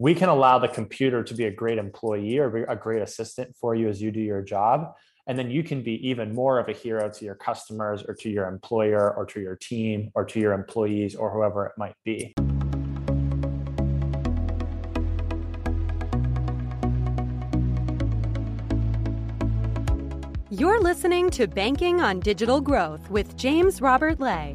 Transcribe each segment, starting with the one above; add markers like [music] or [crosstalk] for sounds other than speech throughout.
we can allow the computer to be a great employee or a great assistant for you as you do your job and then you can be even more of a hero to your customers or to your employer or to your team or to your employees or whoever it might be. You're listening to Banking on Digital Growth with James Robert Lay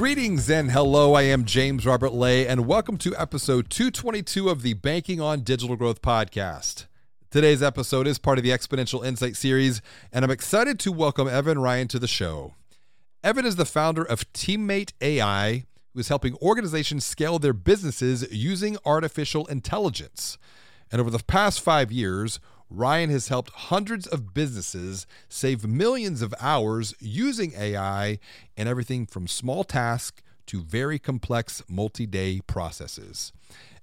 Greetings and hello. I am James Robert Lay, and welcome to episode 222 of the Banking on Digital Growth podcast. Today's episode is part of the Exponential Insight series, and I'm excited to welcome Evan Ryan to the show. Evan is the founder of Teammate AI, who is helping organizations scale their businesses using artificial intelligence. And over the past five years, Ryan has helped hundreds of businesses save millions of hours using AI in everything from small tasks to very complex multi day processes.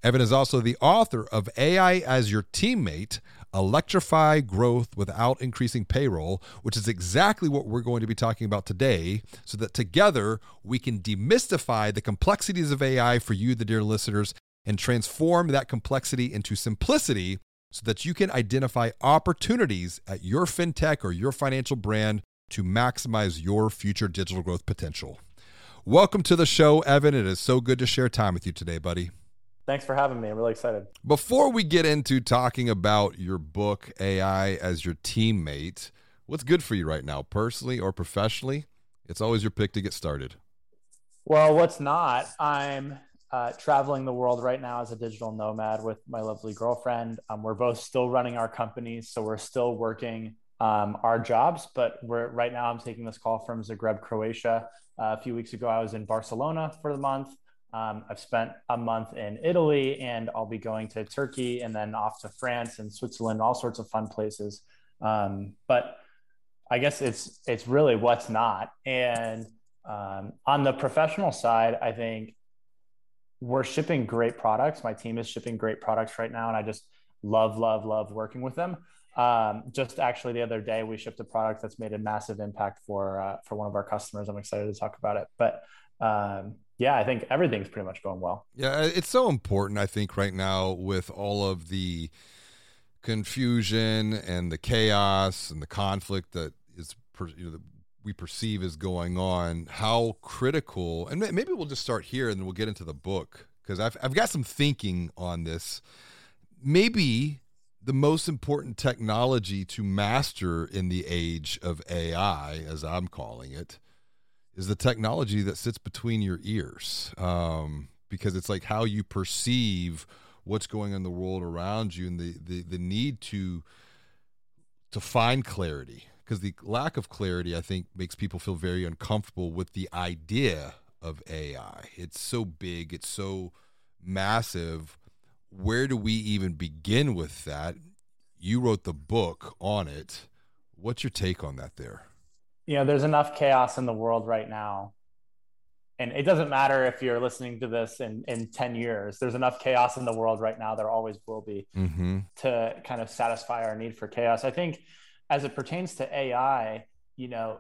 Evan is also the author of AI as Your Teammate Electrify Growth Without Increasing Payroll, which is exactly what we're going to be talking about today, so that together we can demystify the complexities of AI for you, the dear listeners, and transform that complexity into simplicity so that you can identify opportunities at your fintech or your financial brand to maximize your future digital growth potential. Welcome to the show, Evan. It is so good to share time with you today, buddy. Thanks for having me. I'm really excited. Before we get into talking about your book, AI as Your Teammate, what's good for you right now, personally or professionally? It's always your pick to get started. Well, what's not? I'm uh, traveling the world right now as a digital nomad with my lovely girlfriend. Um, we're both still running our companies, so we're still working um, our jobs. But we're right now. I'm taking this call from Zagreb, Croatia. Uh, a few weeks ago, I was in Barcelona for the month. Um, I've spent a month in Italy, and I'll be going to Turkey and then off to France and Switzerland, all sorts of fun places. Um, but I guess it's it's really what's not. And um, on the professional side, I think we're shipping great products. My team is shipping great products right now, and I just love, love, love working with them. Um, just actually the other day, we shipped a product that's made a massive impact for uh, for one of our customers. I'm excited to talk about it. But um, yeah, I think everything's pretty much going well. Yeah, it's so important. I think right now with all of the confusion and the chaos and the conflict that is you know, we perceive is going on, how critical, and maybe we'll just start here and then we'll get into the book because I've, I've got some thinking on this. Maybe the most important technology to master in the age of AI, as I'm calling it, is the technology that sits between your ears. Um, because it's like how you perceive what's going on in the world around you and the, the, the need to to find clarity because the lack of clarity, I think, makes people feel very uncomfortable with the idea of AI. It's so big, it's so massive. Where do we even begin with that? You wrote the book on it. What's your take on that there? You know, there's enough chaos in the world right now. And it doesn't matter if you're listening to this in, in 10 years, there's enough chaos in the world right now. There always will be mm-hmm. to kind of satisfy our need for chaos. I think as it pertains to AI, you know,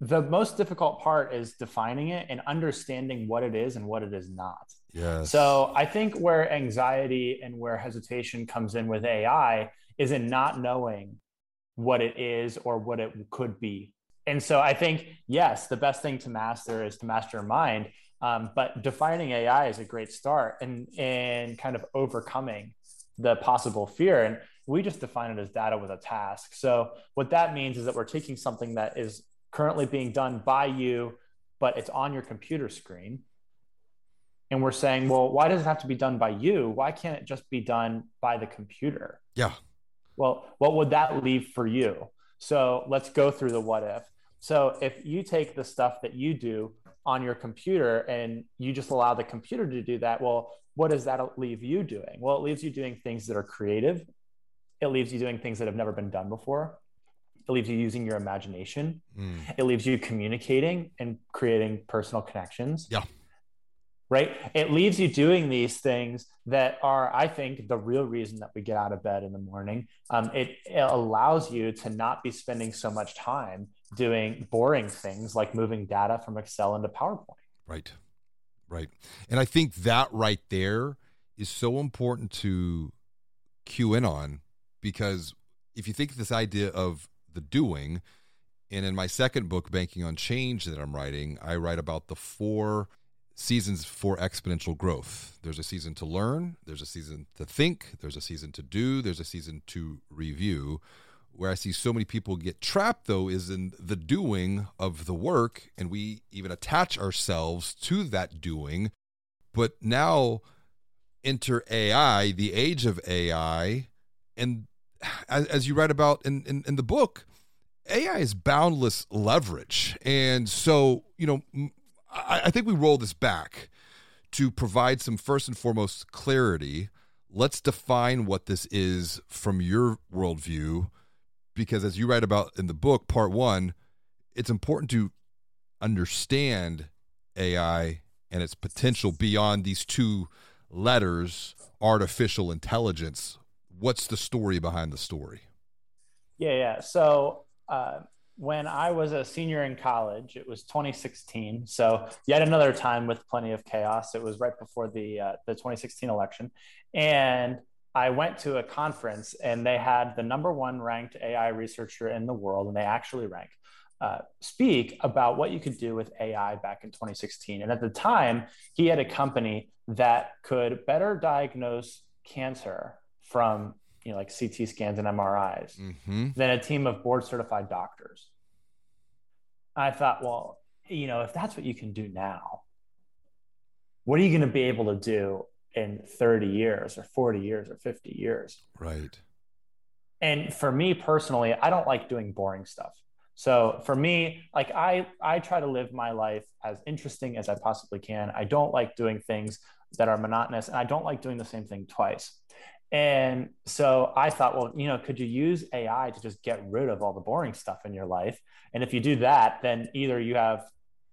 the most difficult part is defining it and understanding what it is and what it is not. Yes. So I think where anxiety and where hesitation comes in with AI is in not knowing what it is or what it could be. And so I think, yes, the best thing to master is to master your mind. Um, but defining AI is a great start and, and kind of overcoming the possible fear. And we just define it as data with a task. So what that means is that we're taking something that is currently being done by you, but it's on your computer screen. And we're saying, well, why does it have to be done by you? Why can't it just be done by the computer? Yeah. Well, what would that leave for you? So let's go through the what if. So if you take the stuff that you do on your computer and you just allow the computer to do that, well, what does that leave you doing? Well, it leaves you doing things that are creative, it leaves you doing things that have never been done before. It leaves you using your imagination. Mm. It leaves you communicating and creating personal connections. Yeah. Right. It leaves you doing these things that are, I think, the real reason that we get out of bed in the morning. Um, it, it allows you to not be spending so much time doing boring things like moving data from Excel into PowerPoint. Right. Right. And I think that right there is so important to cue in on because if you think of this idea of the doing, and in my second book, Banking on Change, that I'm writing, I write about the four seasons for exponential growth. There's a season to learn, there's a season to think, there's a season to do, there's a season to review. Where I see so many people get trapped, though, is in the doing of the work, and we even attach ourselves to that doing. But now enter AI, the age of AI, and as, as you write about in, in, in the book, AI is boundless leverage. And so, you know, I, I think we roll this back to provide some first and foremost clarity. Let's define what this is from your worldview, because as you write about in the book, part one, it's important to understand AI and its potential beyond these two letters, artificial intelligence. What's the story behind the story? Yeah, yeah. So uh, when I was a senior in college, it was 2016. So yet another time with plenty of chaos. It was right before the uh, the 2016 election, and I went to a conference and they had the number one ranked AI researcher in the world, and they actually rank. Uh, speak about what you could do with AI back in 2016. And at the time, he had a company that could better diagnose cancer from you know like CT scans and MRIs mm-hmm. than a team of board certified doctors. I thought, well, you know, if that's what you can do now, what are you going to be able to do in 30 years or 40 years or 50 years? Right. And for me personally, I don't like doing boring stuff. So for me, like I I try to live my life as interesting as I possibly can. I don't like doing things that are monotonous and I don't like doing the same thing twice. And so I thought, well, you know, could you use AI to just get rid of all the boring stuff in your life? And if you do that, then either you have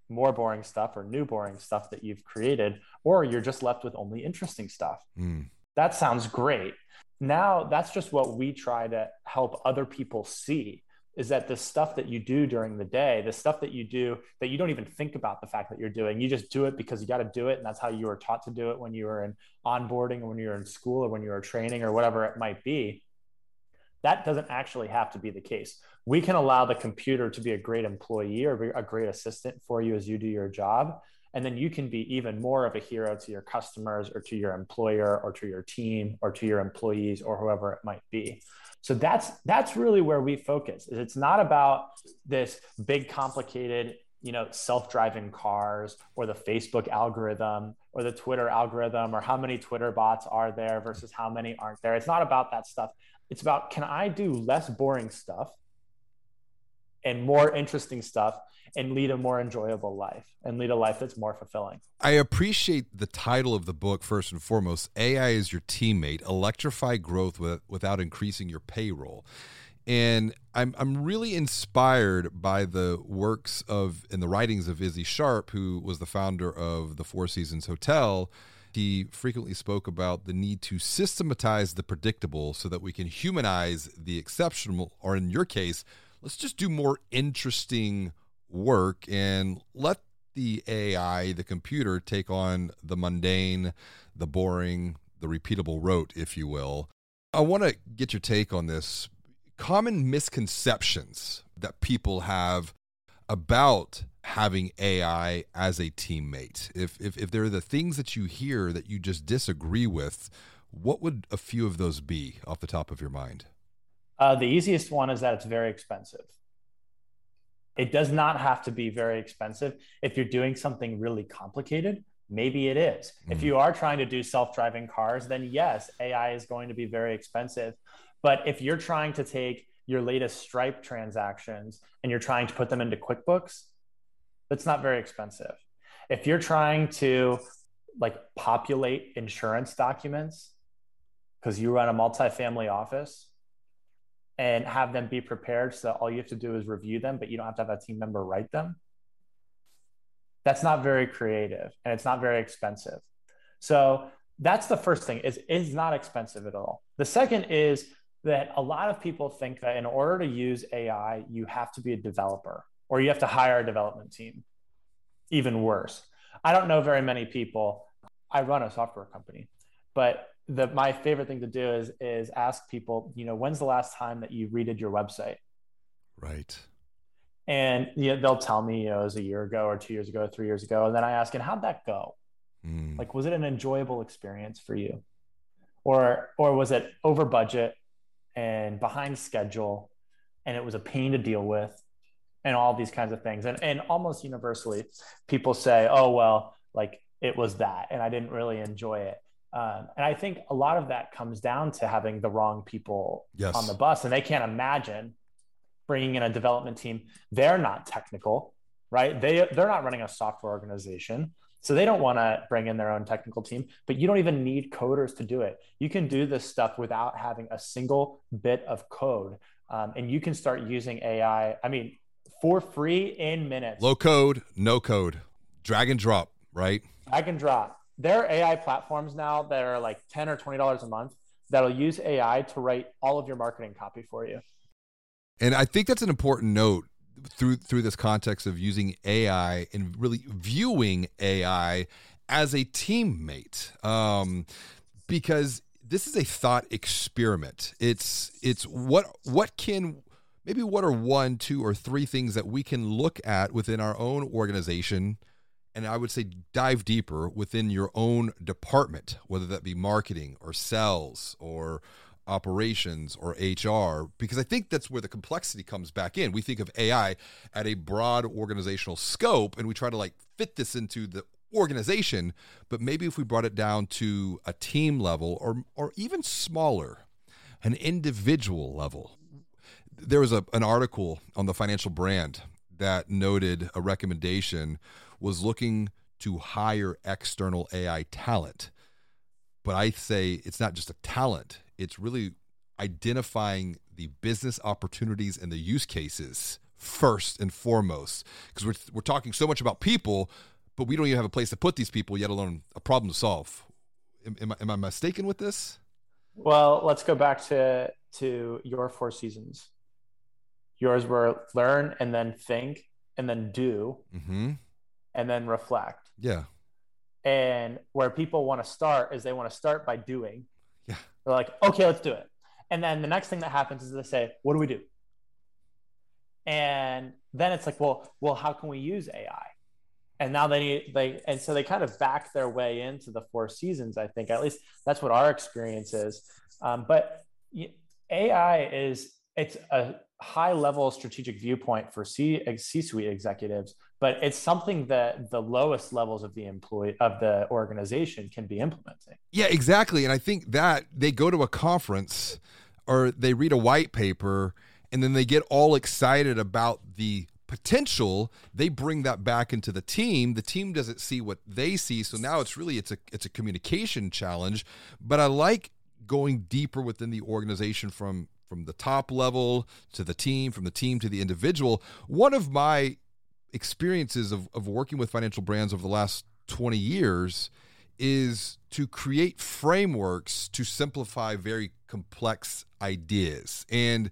more boring stuff or new boring stuff that you've created, or you're just left with only interesting stuff. Mm. That sounds great. Now, that's just what we try to help other people see is that the stuff that you do during the day, the stuff that you do that you don't even think about the fact that you're doing, you just do it because you got to do it. And that's how you were taught to do it when you were in onboarding or when you were in school or when you were training or whatever it might be. That doesn't actually have to be the case. We can allow the computer to be a great employee or a great assistant for you as you do your job. And then you can be even more of a hero to your customers or to your employer or to your team or to your employees or whoever it might be. So that's that's really where we focus. Is it's not about this big complicated, you know, self-driving cars or the Facebook algorithm or the Twitter algorithm or how many Twitter bots are there versus how many aren't there. It's not about that stuff. It's about can I do less boring stuff and more interesting stuff and lead a more enjoyable life and lead a life that's more fulfilling. I appreciate the title of the book first and foremost. AI is your teammate. Electrify growth with, without increasing your payroll. And I'm I'm really inspired by the works of and the writings of Issy Sharp, who was the founder of the Four Seasons Hotel. He frequently spoke about the need to systematize the predictable so that we can humanize the exceptional, or in your case, let's just do more interesting work and let the AI, the computer, take on the mundane, the boring, the repeatable rote, if you will. I want to get your take on this. Common misconceptions that people have about having AI as a teammate. If, if, if there are the things that you hear that you just disagree with, what would a few of those be off the top of your mind? Uh, the easiest one is that it's very expensive. It does not have to be very expensive. If you're doing something really complicated, maybe it is. Mm-hmm. If you are trying to do self driving cars, then yes, AI is going to be very expensive. But if you're trying to take your latest Stripe transactions and you're trying to put them into QuickBooks, that's not very expensive. If you're trying to like populate insurance documents because you run a multifamily office, and have them be prepared so all you have to do is review them, but you don't have to have a team member write them. That's not very creative and it's not very expensive. So that's the first thing is is not expensive at all. The second is that a lot of people think that in order to use AI, you have to be a developer or you have to hire a development team. Even worse. I don't know very many people. I run a software company, but the my favorite thing to do is is ask people, you know, when's the last time that you redid your website? Right. And you know, they'll tell me, you know, it was a year ago or two years ago, or three years ago. And then I ask, and how'd that go? Mm. Like, was it an enjoyable experience for you? Or or was it over budget and behind schedule and it was a pain to deal with and all these kinds of things. And and almost universally, people say, oh well, like it was that and I didn't really enjoy it. Um, and I think a lot of that comes down to having the wrong people yes. on the bus, and they can't imagine bringing in a development team. They're not technical, right? They they're not running a software organization, so they don't want to bring in their own technical team. But you don't even need coders to do it. You can do this stuff without having a single bit of code, um, and you can start using AI. I mean, for free in minutes. Low code, no code, drag and drop, right? Drag and drop there are AI platforms now that are like 10 or $20 a month that'll use AI to write all of your marketing copy for you. And I think that's an important note through through this context of using AI and really viewing AI as a teammate. Um, because this is a thought experiment. It's it's what what can maybe what are one, two, or three things that we can look at within our own organization and I would say dive deeper within your own department, whether that be marketing or sales or operations or HR, because I think that's where the complexity comes back in. We think of AI at a broad organizational scope and we try to like fit this into the organization, but maybe if we brought it down to a team level or or even smaller, an individual level. There was a, an article on the financial brand that noted a recommendation was looking to hire external AI talent. But I say it's not just a talent, it's really identifying the business opportunities and the use cases first and foremost. Because we're, we're talking so much about people, but we don't even have a place to put these people, yet alone a problem to solve. Am, am, I, am I mistaken with this? Well, let's go back to to your four seasons. Yours were learn and then think and then do. Mm-hmm and then reflect. Yeah. And where people want to start is they want to start by doing. Yeah. They're like, okay, let's do it. And then the next thing that happens is they say, what do we do? And then it's like, well, well, how can we use AI? And now they need they and so they kind of back their way into the four seasons. I think at least that's what our experience is. Um, but AI is it's a high level strategic viewpoint for C C-suite executives, but it's something that the lowest levels of the employee of the organization can be implementing. Yeah, exactly. And I think that they go to a conference or they read a white paper and then they get all excited about the potential they bring that back into the team the team doesn't see what they see so now it's really it's a it's a communication challenge but i like going deeper within the organization from from the top level to the team, from the team to the individual. One of my experiences of, of working with financial brands over the last 20 years is to create frameworks to simplify very complex ideas. And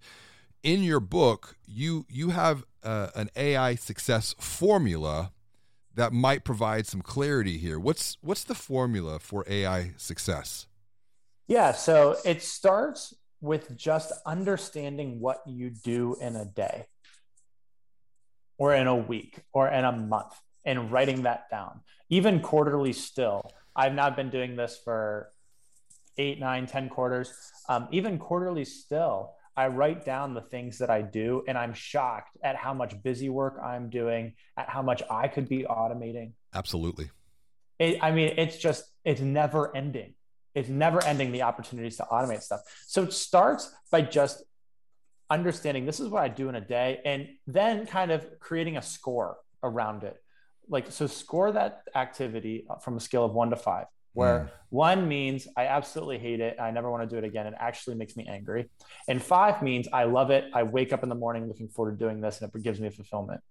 in your book, you you have uh, an AI success formula that might provide some clarity here. What's what's the formula for AI success? Yeah, so it starts with just understanding what you do in a day or in a week or in a month and writing that down. Even quarterly still i've now been doing this for eight nine ten quarters. Um, even quarterly still i write down the things that i do and i'm shocked at how much busy work i'm doing at how much i could be automating. Absolutely. It, i mean it's just it's never ending. It's never ending the opportunities to automate stuff. So it starts by just understanding this is what I do in a day and then kind of creating a score around it. Like, so score that activity from a scale of one to five. where mm. one means I absolutely hate it. I never want to do it again. It actually makes me angry. And five means I love it. I wake up in the morning looking forward to doing this and it gives me fulfillment.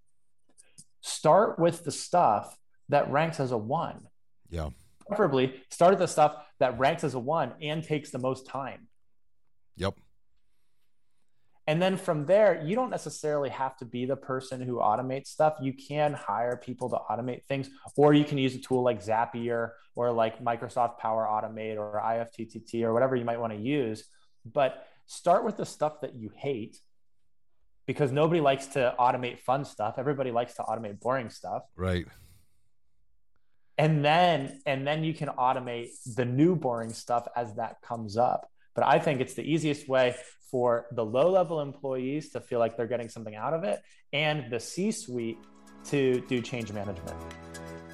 Start with the stuff that ranks as a one. Yeah. Preferably start at the stuff that ranks as a one and takes the most time. And then from there, you don't necessarily have to be the person who automates stuff. You can hire people to automate things, or you can use a tool like Zapier or like Microsoft Power Automate or IFTTT or whatever you might want to use. But start with the stuff that you hate because nobody likes to automate fun stuff. Everybody likes to automate boring stuff. Right. And then and then you can automate the new boring stuff as that comes up. But I think it's the easiest way for the low level employees to feel like they're getting something out of it and the C suite to do change management.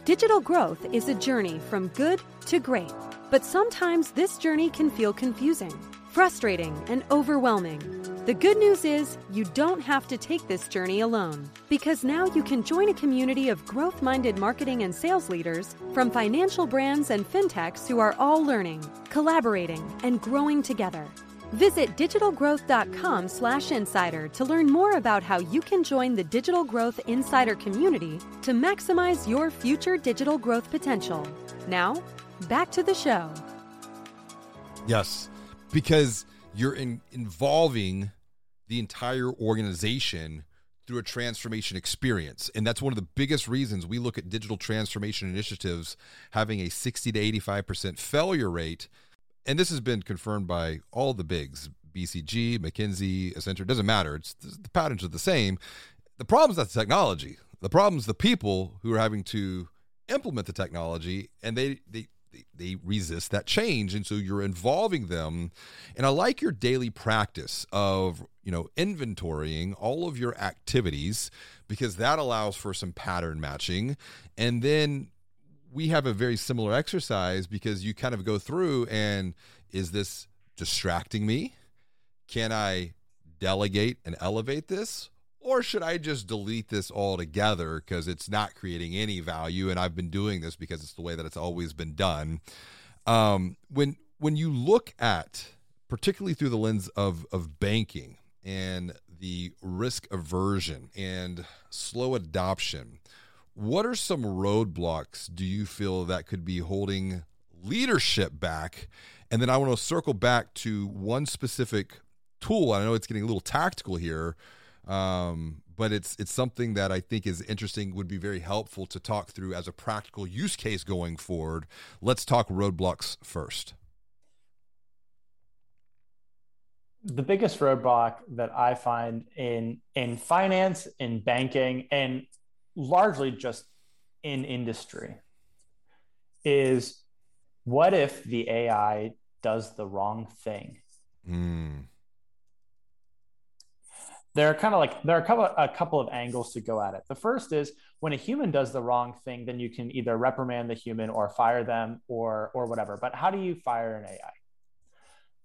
Digital growth is a journey from good to great, but sometimes this journey can feel confusing, frustrating, and overwhelming. The good news is you don't have to take this journey alone because now you can join a community of growth minded marketing and sales leaders from financial brands and fintechs who are all learning, collaborating, and growing together. Visit digitalgrowth.com slash insider to learn more about how you can join the Digital Growth Insider community to maximize your future digital growth potential. Now, back to the show. Yes, because you're in, involving the entire organization through a transformation experience. And that's one of the biggest reasons we look at digital transformation initiatives having a 60 to 85% failure rate and this has been confirmed by all the bigs BCG, McKinsey, Accenture, doesn't matter. It's the patterns are the same. The problem is not the technology. The problem is the people who are having to implement the technology and they, they they resist that change and so you're involving them and i like your daily practice of you know inventorying all of your activities because that allows for some pattern matching and then we have a very similar exercise because you kind of go through and is this distracting me? Can I delegate and elevate this? Or should I just delete this altogether because it's not creating any value and I've been doing this because it's the way that it's always been done? Um, when when you look at, particularly through the lens of of banking and the risk aversion and slow adoption, what are some roadblocks do you feel that could be holding leadership back? And then I want to circle back to one specific tool. I know it's getting a little tactical here, um, but it's it's something that I think is interesting, would be very helpful to talk through as a practical use case going forward. Let's talk roadblocks first. the biggest roadblock that I find in in finance, in banking, and largely just in industry is what if the AI does the wrong thing? Mm. There are kind of like there are a couple, a couple of angles to go at it. The first is when a human does the wrong thing, then you can either reprimand the human or fire them or or whatever. But how do you fire an AI?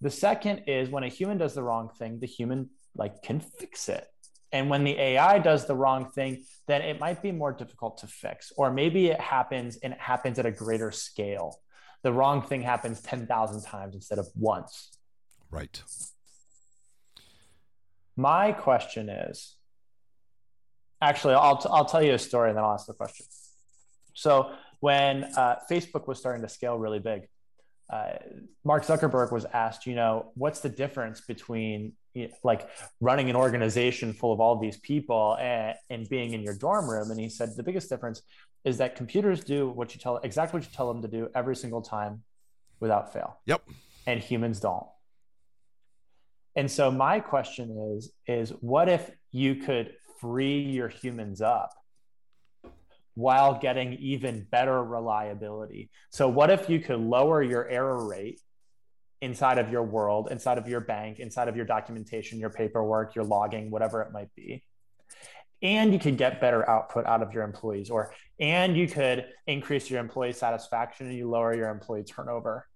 The second is when a human does the wrong thing, the human like can fix it. And when the AI does the wrong thing, then it might be more difficult to fix. Or maybe it happens and it happens at a greater scale. The wrong thing happens 10,000 times instead of once. Right. My question is actually, I'll, t- I'll tell you a story and then I'll ask the question. So, when uh, Facebook was starting to scale really big, uh, Mark Zuckerberg was asked, you know, what's the difference between you know, like running an organization full of all these people and, and being in your dorm room? And he said the biggest difference is that computers do what you tell exactly what you tell them to do every single time without fail. Yep. And humans don't. And so my question is is what if you could free your humans up while getting even better reliability. So, what if you could lower your error rate inside of your world, inside of your bank, inside of your documentation, your paperwork, your logging, whatever it might be? And you could get better output out of your employees, or and you could increase your employee satisfaction and you lower your employee turnover.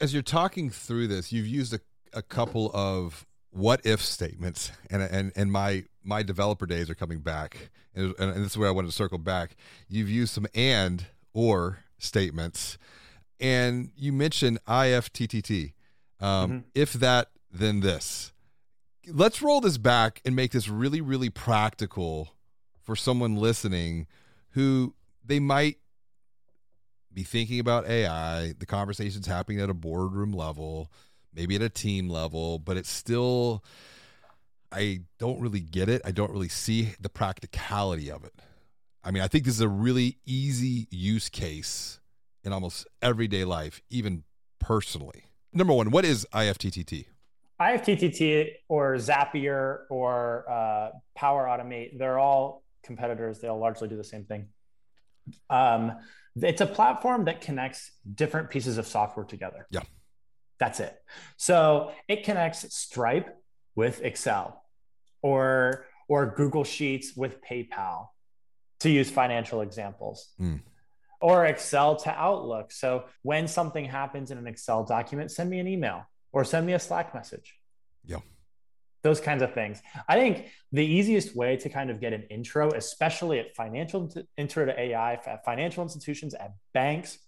As you're talking through this, you've used a, a couple of what if statements and and and my my developer days are coming back and, and this is where I wanted to circle back you've used some and or statements And you mentioned IFTTT. Um, mm-hmm. If that, then this. Let's roll this back and make this really, really practical for someone listening who they might be thinking about AI. The conversation's happening at a boardroom level, maybe at a team level, but it's still, I don't really get it. I don't really see the practicality of it. I mean, I think this is a really easy use case in almost everyday life, even personally. Number one, what is IFTTT? IFTTT or Zapier or uh, Power Automate, they're all competitors. They'll largely do the same thing. Um, it's a platform that connects different pieces of software together. Yeah. That's it. So it connects Stripe with Excel or or Google Sheets with PayPal to use financial examples. Mm. Or Excel to Outlook. So when something happens in an Excel document, send me an email or send me a Slack message. Yeah those kinds of things. I think the easiest way to kind of get an intro, especially at financial intro to AI, at financial institutions, at banks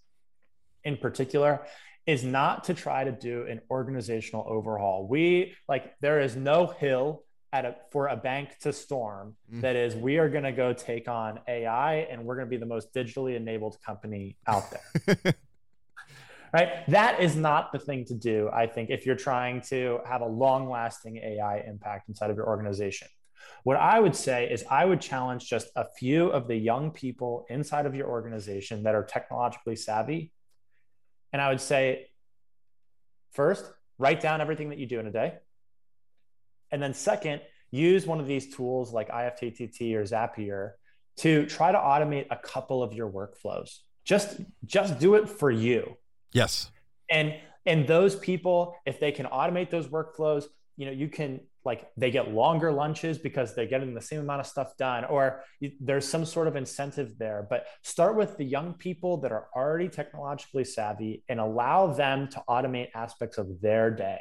in particular, is not to try to do an organizational overhaul. We like there is no hill at a, for a bank to storm mm. that is we are going to go take on AI and we're going to be the most digitally enabled company out there. [laughs] right? That is not the thing to do, I think, if you're trying to have a long lasting AI impact inside of your organization. What I would say is, I would challenge just a few of the young people inside of your organization that are technologically savvy. And I would say, first, write down everything that you do in a day. And then, second, use one of these tools like IFTTT or Zapier to try to automate a couple of your workflows. Just, just do it for you Yes. And and those people, if they can automate those workflows, you know, you can like they get longer lunches because they're getting the same amount of stuff done, or there's some sort of incentive there. But start with the young people that are already technologically savvy and allow them to automate aspects of their day.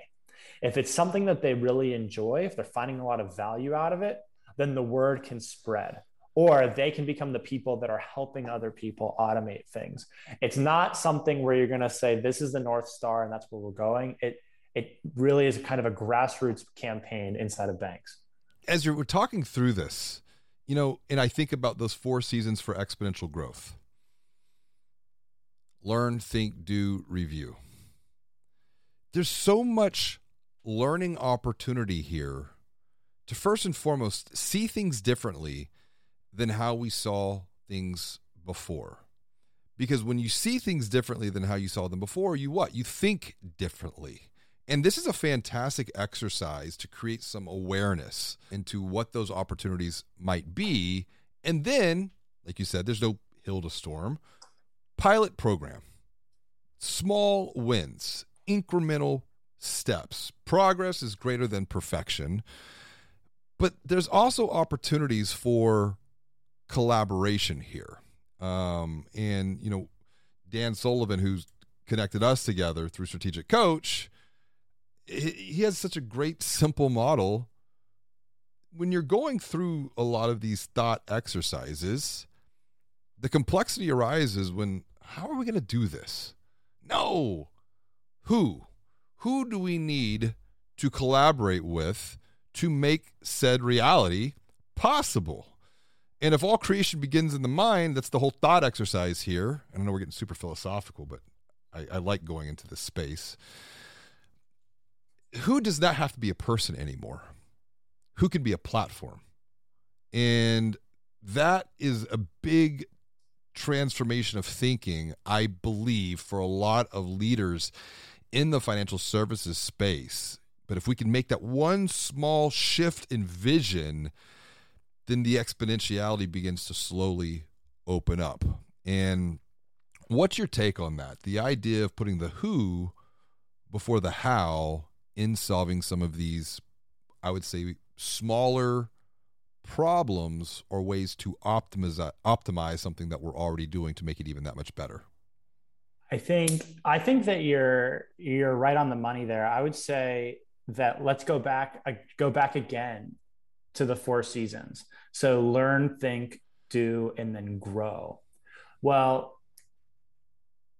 If it's something that they really enjoy, if they're finding a lot of value out of it, then the word can spread or they can become the people that are helping other people automate things. It's not something where you're going to say this is the north star and that's where we're going. It it really is kind of a grassroots campaign inside of banks. As you're talking through this, you know, and I think about those four seasons for exponential growth. Learn, think, do, review. There's so much learning opportunity here to first and foremost see things differently than how we saw things before. Because when you see things differently than how you saw them before, you what? You think differently. And this is a fantastic exercise to create some awareness into what those opportunities might be. And then, like you said, there's no hill to storm. Pilot program, small wins, incremental steps. Progress is greater than perfection. But there's also opportunities for collaboration here. Um, and, you know, Dan Sullivan, who's connected us together through Strategic Coach, he has such a great, simple model. When you're going through a lot of these thought exercises, the complexity arises when how are we going to do this? No. Who? Who do we need to collaborate with to make said reality possible? And if all creation begins in the mind, that's the whole thought exercise here. I know we're getting super philosophical, but I, I like going into this space. Who does not have to be a person anymore? Who can be a platform? And that is a big transformation of thinking, I believe, for a lot of leaders in the financial services space. But if we can make that one small shift in vision, then the exponentiality begins to slowly open up. And what's your take on that? The idea of putting the who before the how in solving some of these, I would say, smaller problems or ways to optimize optimize something that we're already doing to make it even that much better. I think I think that you're you're right on the money there. I would say that let's go back uh, go back again to the four seasons. So learn, think, do, and then grow. Well,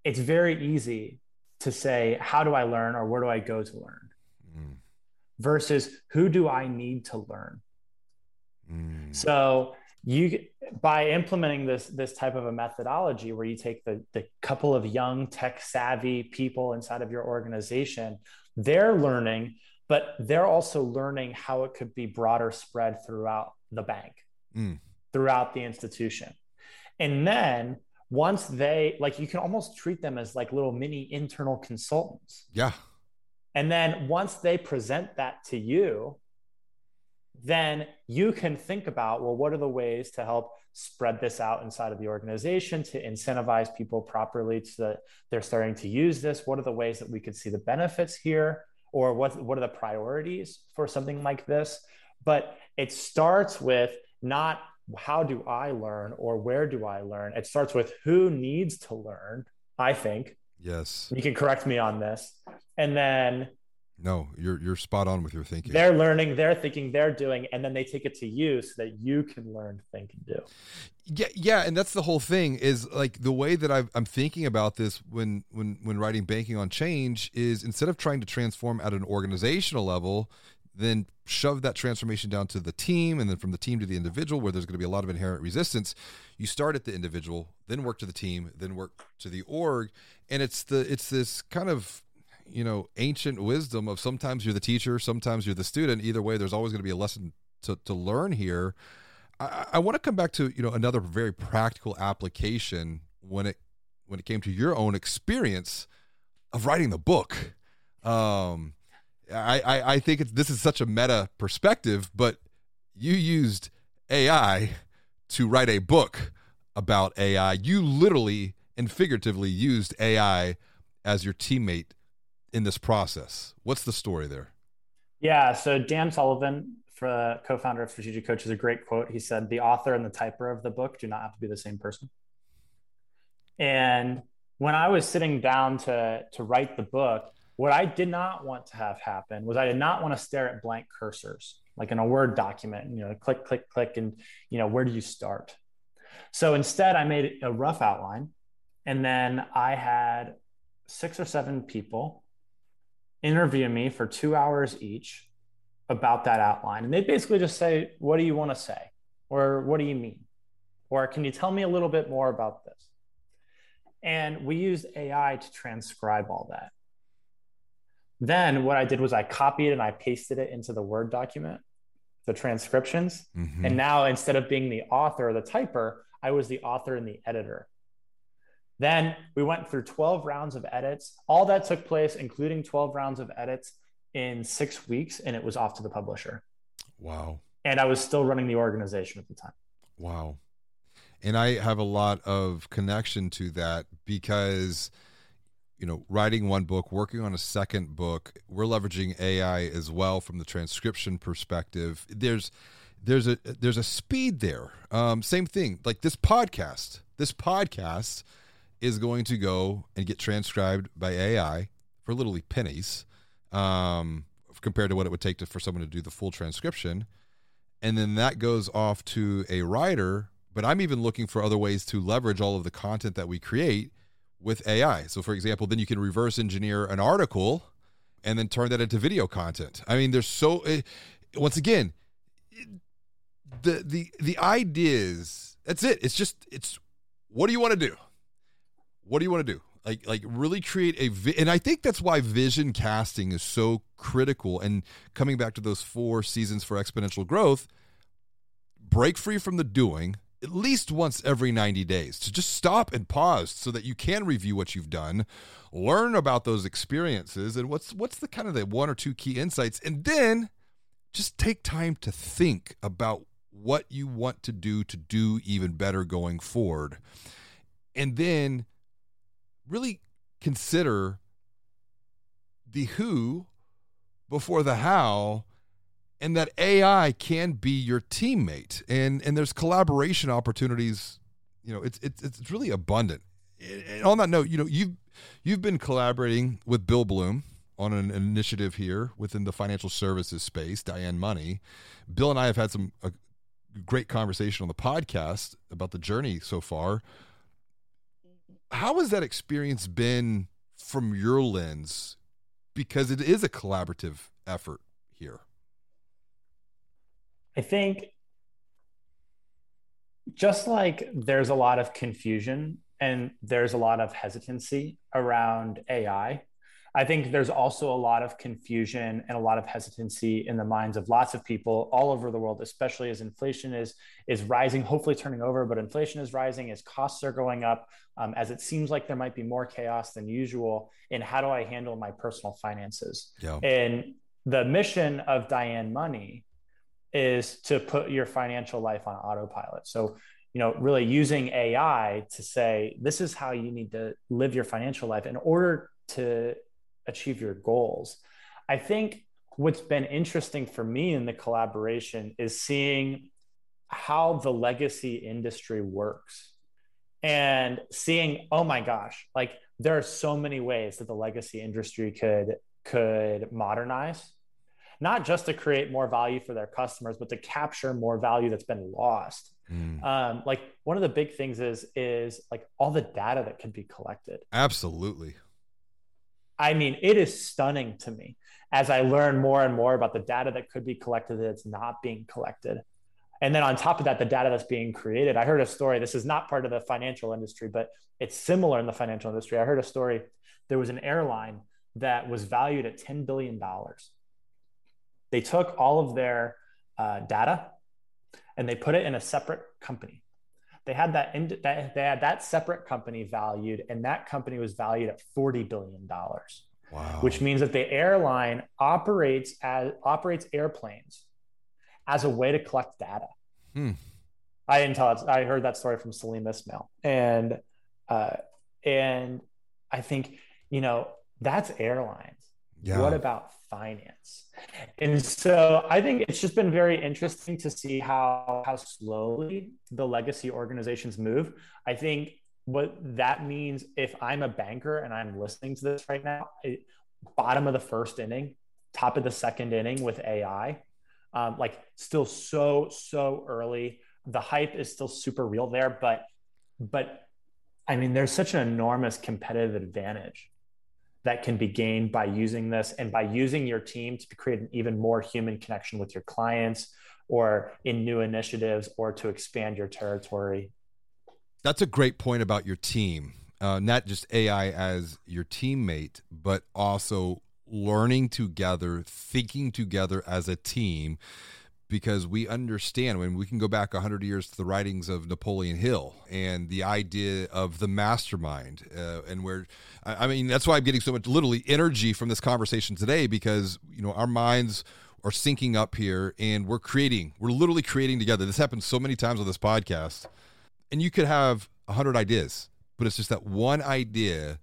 it's very easy to say, how do I learn or where do I go to learn? Versus who do I need to learn? Mm. So you by implementing this this type of a methodology where you take the the couple of young tech savvy people inside of your organization they're learning but they're also learning how it could be broader spread throughout the bank mm. throughout the institution and then once they like you can almost treat them as like little mini internal consultants yeah and then once they present that to you then you can think about well what are the ways to help spread this out inside of the organization to incentivize people properly so that they're starting to use this? What are the ways that we could see the benefits here? Or what what are the priorities for something like this? But it starts with not how do i learn or where do i learn. It starts with who needs to learn i think yes you can correct me on this and then no, you're you're spot on with your thinking. They're learning, they're thinking, they're doing, and then they take it to you so that you can learn, think, and do. Yeah, yeah, and that's the whole thing. Is like the way that i am thinking about this when when when writing banking on change is instead of trying to transform at an organizational level, then shove that transformation down to the team, and then from the team to the individual, where there's going to be a lot of inherent resistance. You start at the individual, then work to the team, then work to the org, and it's the it's this kind of you know ancient wisdom of sometimes you're the teacher sometimes you're the student. Either way there's always going to be a lesson to, to learn here. I, I want to come back to you know another very practical application when it when it came to your own experience of writing the book. Um i i, I think it's, this is such a meta perspective but you used ai to write a book about ai you literally and figuratively used ai as your teammate in this process? What's the story there? Yeah. So Dan Sullivan, for co-founder of Strategic Coach, is a great quote. He said, "The author and the typer of the book do not have to be the same person." And when I was sitting down to to write the book, what I did not want to have happen was I did not want to stare at blank cursors like in a Word document. You know, click, click, click, and you know, where do you start? So instead, I made a rough outline, and then I had six or seven people interview me for two hours each about that outline. And they basically just say, What do you want to say? Or what do you mean? Or can you tell me a little bit more about this? And we used AI to transcribe all that. Then what I did was I copied and I pasted it into the Word document, the transcriptions. Mm-hmm. And now instead of being the author or the typer, I was the author and the editor. Then we went through 12 rounds of edits. All that took place, including 12 rounds of edits, in six weeks, and it was off to the publisher. Wow. And I was still running the organization at the time. Wow. And I have a lot of connection to that because, you know, writing one book, working on a second book, we're leveraging AI as well from the transcription perspective. There's, there's a there's a speed there. Um, same thing, like this podcast. This podcast is going to go and get transcribed by AI for literally pennies um, compared to what it would take to, for someone to do the full transcription. And then that goes off to a writer. But I'm even looking for other ways to leverage all of the content that we create with AI. So, for example, then you can reverse engineer an article and then turn that into video content. I mean, there's so, uh, once again, the the the ideas. That's it. It's just it's what do you want to do? what do you want to do? Like, like really create a, vi- and I think that's why vision casting is so critical. And coming back to those four seasons for exponential growth, break free from the doing at least once every 90 days to just stop and pause so that you can review what you've done learn about those experiences and what's what's the kind of the one or two key insights and then just take time to think about what you want to do to do even better going forward. And then really consider the who before the how and that AI can be your teammate. And and there's collaboration opportunities you know it's it's it's really abundant. And on that note you know you've you've been collaborating with Bill Bloom on an initiative here within the financial services space Diane Money. Bill and I have had some a great conversation on the podcast about the journey so far How has that experience been from your lens? Because it is a collaborative effort here. I think just like there's a lot of confusion and there's a lot of hesitancy around AI, I think there's also a lot of confusion and a lot of hesitancy in the minds of lots of people all over the world, especially as inflation is is rising, hopefully turning over, but inflation is rising as costs are going up, um, as it seems like there might be more chaos than usual in how do I handle my personal finances. Yeah. And the mission of Diane Money is to put your financial life on autopilot. So you know really using ai to say this is how you need to live your financial life in order to achieve your goals. I think what's been interesting for me in the collaboration is seeing how the legacy industry works and seeing oh my gosh like there are so many ways that the legacy industry could could modernize not just to create more value for their customers but to capture more value that's been lost mm. um, like one of the big things is is like all the data that can be collected absolutely I mean, it is stunning to me as I learn more and more about the data that could be collected that's not being collected. And then on top of that, the data that's being created. I heard a story. This is not part of the financial industry, but it's similar in the financial industry. I heard a story. There was an airline that was valued at $10 billion. They took all of their uh, data and they put it in a separate company they had that, in, that they had that separate company valued, and that company was valued at forty billion dollars. Wow. Which means that the airline operates as operates airplanes as a way to collect data. Hmm. I didn't tell it. I heard that story from Salim Ismail, and uh, and I think you know that's airlines. Yeah. What about finance? And so I think it's just been very interesting to see how how slowly the legacy organizations move. I think what that means if I'm a banker and I'm listening to this right now, bottom of the first inning, top of the second inning with AI, um, like still so so early. The hype is still super real there, but but I mean, there's such an enormous competitive advantage that can be gained by using this and by using your team to create an even more human connection with your clients or in new initiatives or to expand your territory. That's a great point about your team. Uh, not just AI as your teammate, but also learning together, thinking together as a team because we understand when we can go back 100 years to the writings of Napoleon Hill and the idea of the mastermind. Uh, and where, I mean, that's why I'm getting so much literally energy from this conversation today because, you know, our minds are syncing up here and we're creating, we're literally creating together. This happens so many times on this podcast. And you could have 100 ideas, but it's just that one idea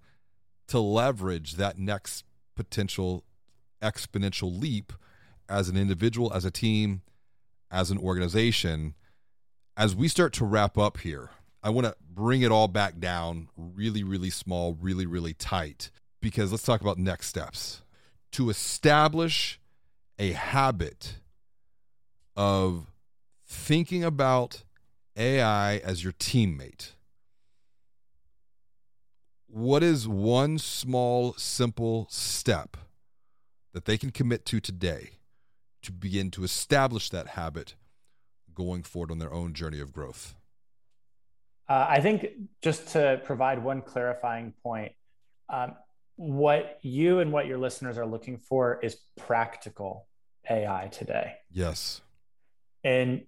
to leverage that next potential exponential leap as an individual, as a team, as an organization, as we start to wrap up here, I want to bring it all back down really, really small, really, really tight, because let's talk about next steps. To establish a habit of thinking about AI as your teammate, what is one small, simple step that they can commit to today to begin to establish that habit going forward on their own journey of growth? Uh, I think just to provide one clarifying point, um, what you and what your listeners are looking for is practical AI today. Yes. And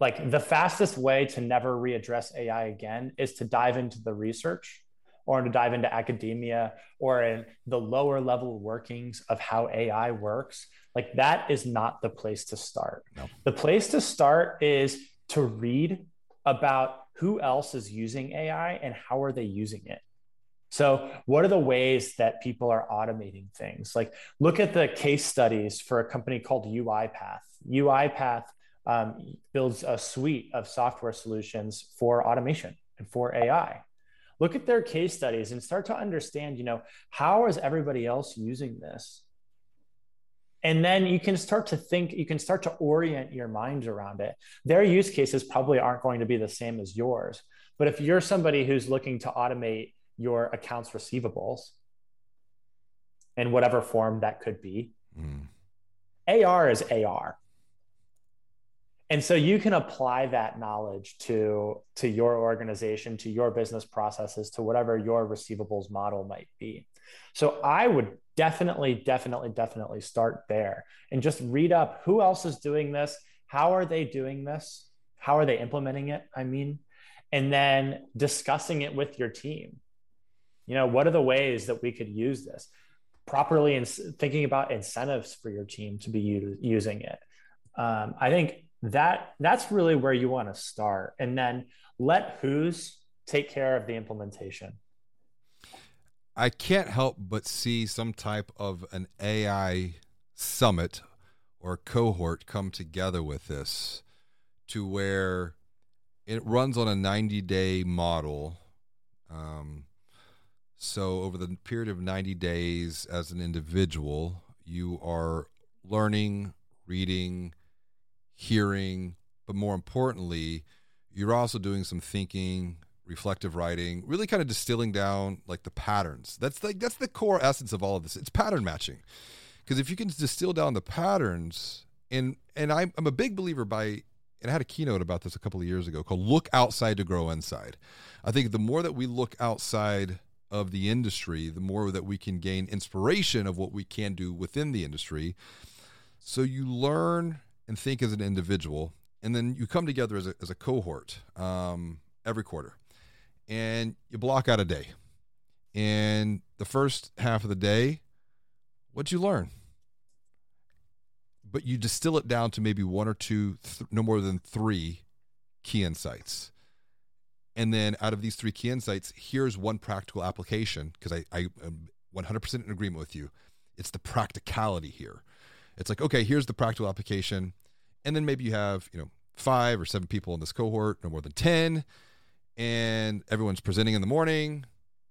like the fastest way to never readdress AI again is to dive into the research or to dive into academia or in the lower level workings of how AI works like that is not the place to start. No. The place to start is to read about who else is using AI and how are they using it. So, what are the ways that people are automating things? Like, look at the case studies for a company called UiPath. UiPath um, builds a suite of software solutions for automation and for AI. Look at their case studies and start to understand, you know, how is everybody else using this? And then you can start to think you can start to orient your mind around it their use cases probably aren't going to be the same as yours But if you're somebody who's looking to automate your accounts receivables in whatever form that could be, mm. AR is AR. And so you can apply that knowledge to, to your organization, to your business processes, to whatever your receivables model might be. So I would definitely, definitely, definitely start there and just read up who else is doing this? How are they doing this? How are they implementing it? I mean, and then discussing it with your team. You know, what are the ways that we could use this properly and thinking about incentives for your team to be u- using it. Um, I think that that's really where you want to start, and then let who's take care of the implementation. I can't help but see some type of an AI summit or cohort come together with this to where it runs on a 90 day model. Um, so, over the period of 90 days as an individual, you are learning, reading, hearing, but more importantly, you're also doing some thinking, reflective writing, really kind of distilling down like the patterns. That's like that's the core essence of all of this. It's pattern matching. Because if you can distill down the patterns, and and I'm I'm a big believer by and I had a keynote about this a couple of years ago called Look Outside to Grow Inside. I think the more that we look outside of the industry, the more that we can gain inspiration of what we can do within the industry. So you learn and think as an individual, and then you come together as a, as a cohort um, every quarter and you block out a day. And the first half of the day, what'd you learn? But you distill it down to maybe one or two, th- no more than three key insights. And then out of these three key insights, here's one practical application because I, I am 100% in agreement with you. It's the practicality here. It's like, okay, here's the practical application. And then maybe you have, you know, five or seven people in this cohort, no more than 10 and everyone's presenting in the morning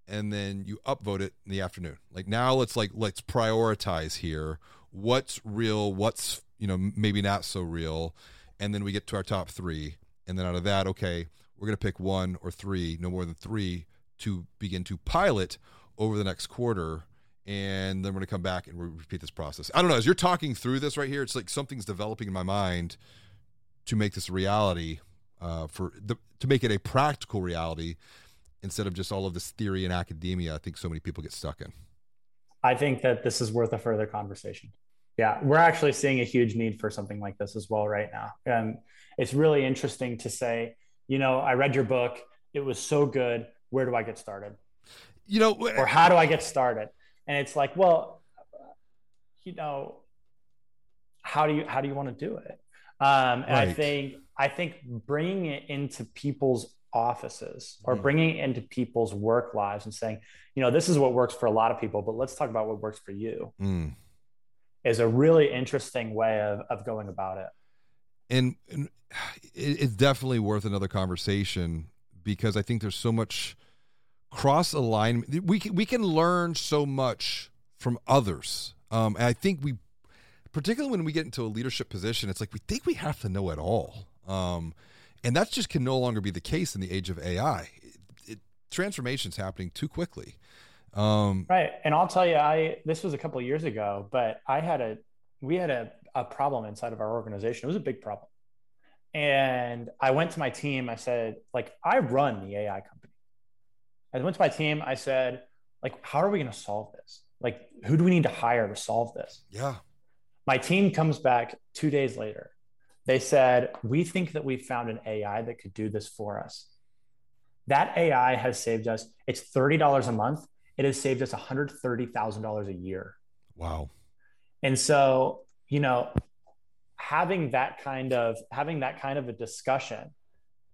and then you upvote it in the afternoon. Like now let's like let's prioritize here. What's real? What's you know maybe not so real? And then we get to our top three and then out of that okay we're going to pick one or three no more than three to begin to pilot over the next quarter and then we're going to come back and repeat this process. I don't know as you're talking through this right here it's like something's developing in my mind to make this a reality uh, for the, to make it a practical reality instead of just all of this theory and academia. I think so many people get stuck in. I think that this is worth a further conversation. Yeah, we're actually seeing a huge need for something like this as well right now. And it's really interesting to say, you know, I read your book, it was so good. Where do I get started? You know, or how do I get started? And it's like, well, you know, how do you how do you want to do it? Um, and right. I think I think bringing it into people's offices or mm. bringing it into people's work lives and saying, you know, this is what works for a lot of people, but let's talk about what works for you mm. is a really interesting way of, of going about it. And, and it's definitely worth another conversation because I think there's so much cross alignment. We can, we can learn so much from others. Um, and I think we, particularly when we get into a leadership position, it's like we think we have to know it all. Um, and that just can no longer be the case in the age of AI. It, it, transformation's happening too quickly. Um, right. And I'll tell you, I this was a couple years ago, but I had a we had a, a problem inside of our organization. It was a big problem. And I went to my team. I said, like, I run the AI company. I went to my team. I said, like, how are we going to solve this? Like, who do we need to hire to solve this? Yeah. My team comes back two days later they said, We think that we found an AI that could do this for us. That AI has saved us, it's $30 a month. It has saved us $130,000 a year. Wow. And so, you know, having that kind of having that kind of a discussion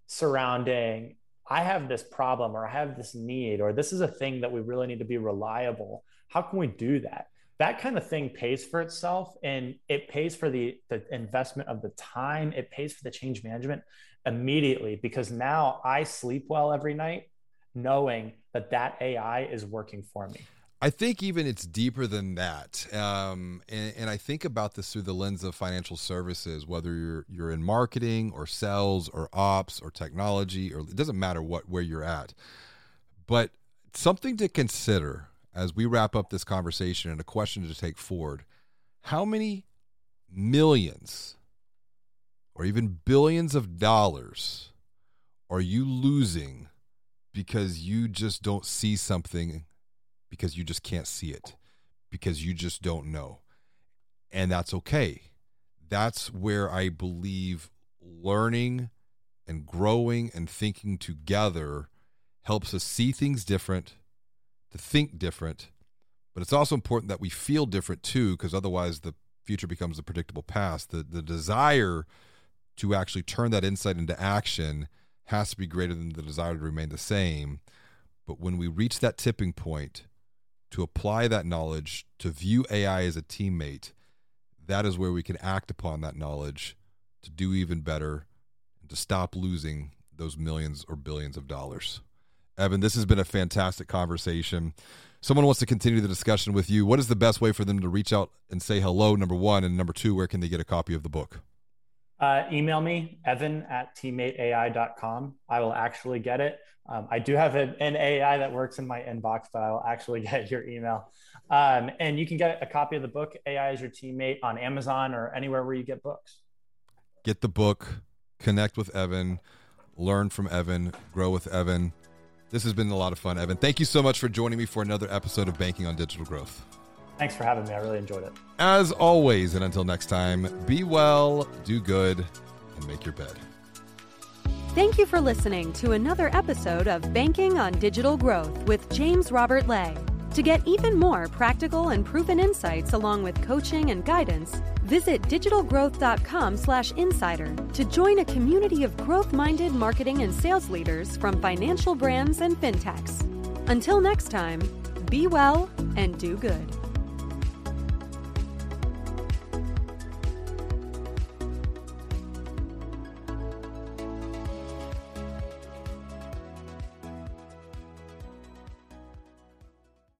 surrounding I have this problem or I have this need or this is a thing that we really need to be reliable. How can we do that? That kind of thing pays for itself and it pays for the, the investment of the time it pays for the change management immediately because now i sleep well every night knowing that that ai is working for me I think even it's deeper than that, um, and, and, I think about this through the lens of financial services. Whether you're you're in marketing or sales or ops or technology, or it doesn't matter what where you're at, but something to consider as we wrap up this conversation and a question to take forward: How many millions or even billions of dollars are you losing because you just don't see something because you just can't see it, because you just don't know. And that's okay. That's where I believe learning and growing and thinking together helps us see things different, to think different. But it's also important that we feel different too, because otherwise the future becomes a predictable past. The, the desire to actually turn that insight into action has to be greater than the desire to remain the same. But when we reach that tipping point, to apply that knowledge, to view AI as a teammate, that is where we can act upon that knowledge to do even better and to stop losing those millions or billions of dollars. Evan, this has been a fantastic conversation. Someone wants to continue the discussion with you. What is the best way for them to reach out and say hello, number one? And number two, where can they get a copy of the book? Uh, email me, evan at teammateai.com. I will actually get it. Um, I do have an, an, AI that works in my inbox, but I will actually [laughs] get your email. Um, and you can get a copy of the book, AI is Your Teammate, on Amazon or anywhere where you get books. Get the book, connect with Evan, learn from Evan, grow with Evan. This has been a lot of fun, Evan. Thank you so much for joining me for another episode of Banking on Digital Growth. Thanks for having me. I really enjoyed it. As always, and until next time, be well, do good, and make your bed. Thank you for listening to another episode of Banking on Digital Growth with James Robert Lay. To get even more practical and proven insights along with coaching and guidance, visit digitalgrowth.com/insider to join a community of growth-minded marketing and sales leaders from financial brands and fintechs. Until next time, be well and do good.